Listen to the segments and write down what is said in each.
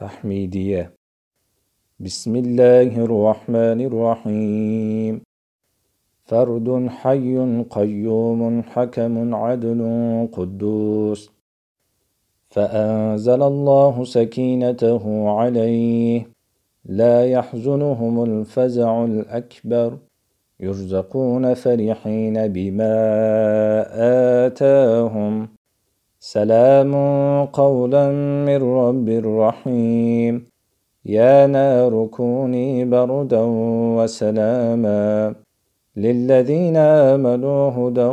تحميدية. بسم الله الرحمن الرحيم. فرد حي قيوم حكم عدل قدوس. فأنزل الله سكينته عليه. لا يحزنهم الفزع الأكبر. يرزقون فرحين بما آتاهم. سلام قولا من رب رحيم. يا نار كوني بردا وسلاما للذين آمنوا هدى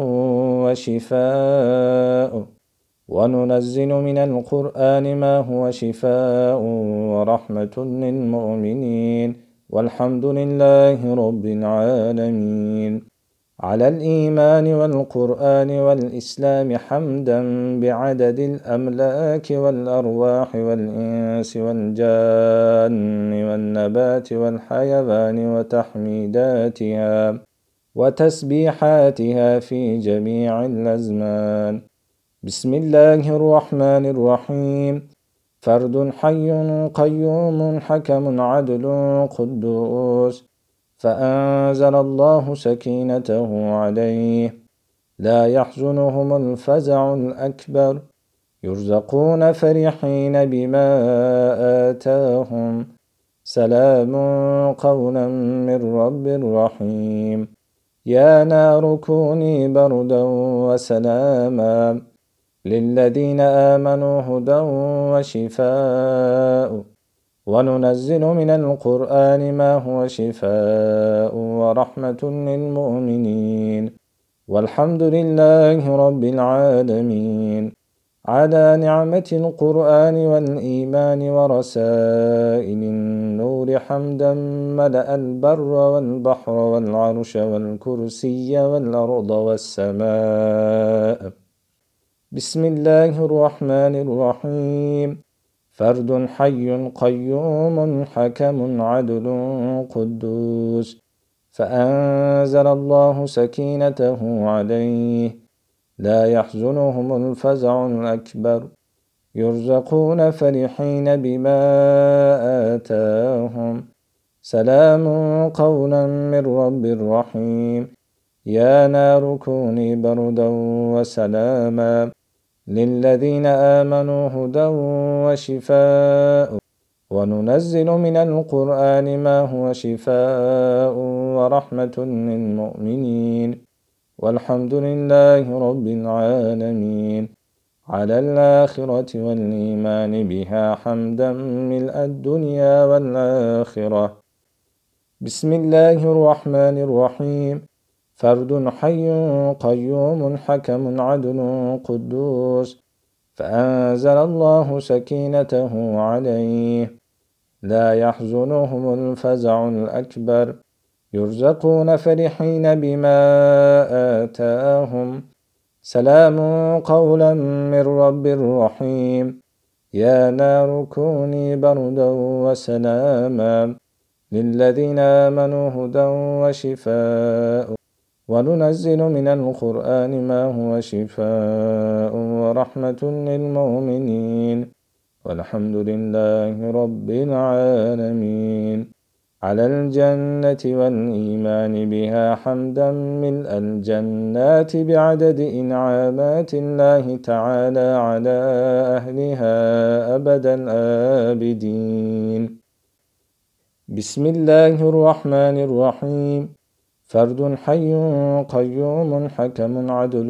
وشفاء. وننزل من القرآن ما هو شفاء ورحمة للمؤمنين. والحمد لله رب العالمين. على الإيمان والقرآن والإسلام حمدا بعدد الأملاك والأرواح والإنس والجان والنبات والحيوان وتحميداتها وتسبيحاتها في جميع الأزمان. بسم الله الرحمن الرحيم. فرد حي قيوم حكم عدل قدوس. فأنزل الله سكينته عليه. لا يحزنهم الفزع الأكبر. يرزقون فرحين بما آتاهم. سلام قولا من رب رحيم. يا نار كوني بردا وسلاما. للذين آمنوا هدى وشفاء. وننزل من القرآن ما هو شفاء ورحمة للمؤمنين. والحمد لله رب العالمين. على نعمة القرآن والإيمان ورسائل النور حمدا ملأ البر والبحر والعرش والكرسي والأرض والسماء. بسم الله الرحمن الرحيم. فرد حي قيوم حكم عدل قدوس. فأنزل الله سكينته عليه. لا يحزنهم الفزع الأكبر. يرزقون فرحين بما آتاهم. سلام قولا من رب رحيم. يا نار كوني بردا وسلاما. للذين آمنوا هدى وشفاء. وننزل من القرآن ما هو شفاء ورحمة للمؤمنين. والحمد لله رب العالمين. على الآخرة والإيمان بها حمدا ملء الدنيا والآخرة. بسم الله الرحمن الرحيم. فرد حي قيوم حكم عدل قدوس فأنزل الله سكينته عليه لا يحزنهم الفزع الأكبر يرزقون فرحين بما آتاهم سلام قولا من رب رحيم يا نار كوني بردا وسلاما للذين آمنوا هدى وشفاء وننزل من القرآن ما هو شفاء ورحمة للمؤمنين. والحمد لله رب العالمين. على الجنة والإيمان بها حمدا ملء الجنات بعدد إنعامات الله تعالى على أهلها أبد الآبدين بسم الله الرحمن الرحيم. فرد حي قيوم حكم عدل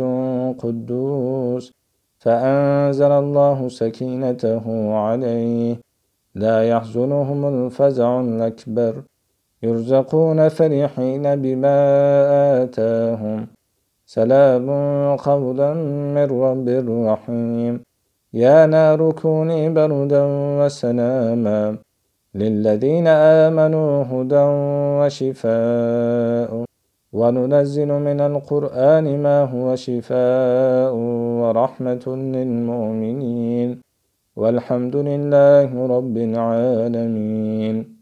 قدوس فأنزل الله سكينته عليه لا يحزنهم الفزع الأكبر يرزقون فرحين بما آتاهم سلام قولا من رب رحيم يا نار كوني بردا وسلاما للذين آمنوا هدى وشفاء وننزل من القرآن ما هو شفاء ورحمة للمؤمنين. والحمد لله رب العالمين.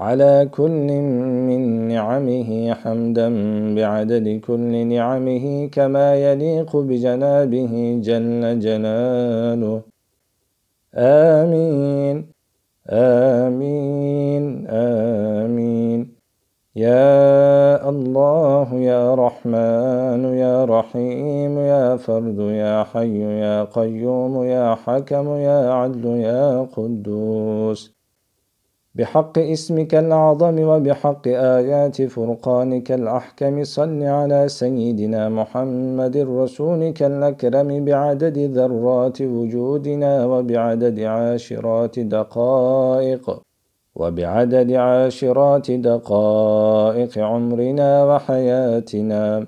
على كل من نعمه حمدا بعدد كل نعمه كما يليق بجنابه جل جلاله. آمين. آمين. آمين. يا الله يا رحمن يا رحيم يا فرد يا حي يا قيوم يا حكم يا عدل يا قدوس. بحق اسمك الأعظم وبحق آيات فرقانك الأحكم صل على سيدنا محمد رسولك الأكرم بعدد ذرات وجودنا وبعدد عاشرات دقائق. وبعدد عاشرات دقائق عمرنا وحياتنا.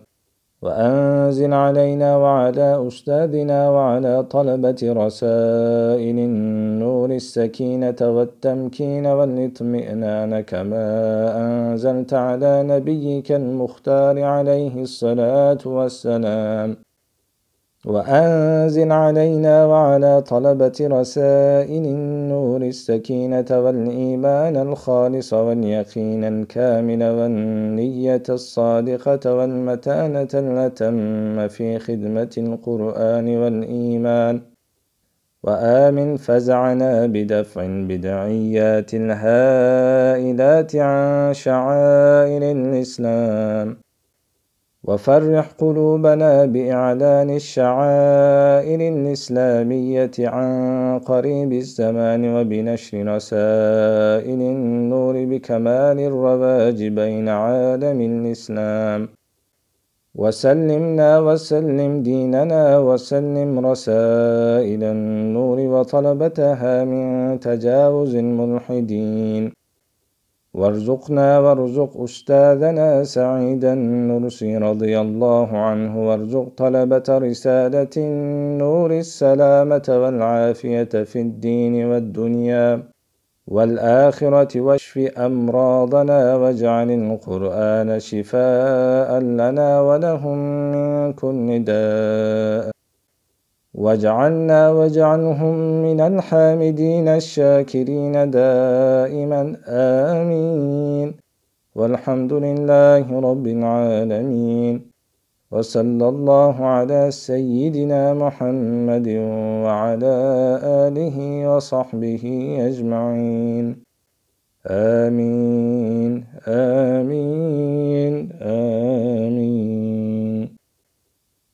وأنزل علينا وعلى أستاذنا وعلى طلبة رسائل النور السكينة والتمكين والإطمئنان كما أنزلت على نبيك المختار عليه الصلاة والسلام. وأنزل علينا وعلى طلبة رسائل النور السكينة والإيمان الخالص واليقين الكامل والنية الصادقة والمتانة التم في خدمة القرآن والإيمان. وآمن فزعنا بدفع بدعيات الهائلات عن شعائر الإسلام. وفرح قلوبنا بإعلان الشعائر الإسلامية عن قريب الزمان وبنشر رسائل النور بكمال الرواج بين عالم الإسلام. وسلمنا وسلم ديننا وسلم رسائل النور وطلبتها من تجاوز الملحدين. وارزقنا وارزق أستاذنا سعيد النرسي رضي الله عنه وارزق طلبة رسالة النور السلامة والعافية في الدين والدنيا والآخرة واشف أمراضنا واجعل القرآن شفاء لنا ولهم من كل داء. واجعلنا واجعلهم من الحامدين الشاكرين دائما آمين. والحمد لله رب العالمين. وصلى الله على سيدنا محمد وعلى آله وصحبه أجمعين. آمين آمين آمين.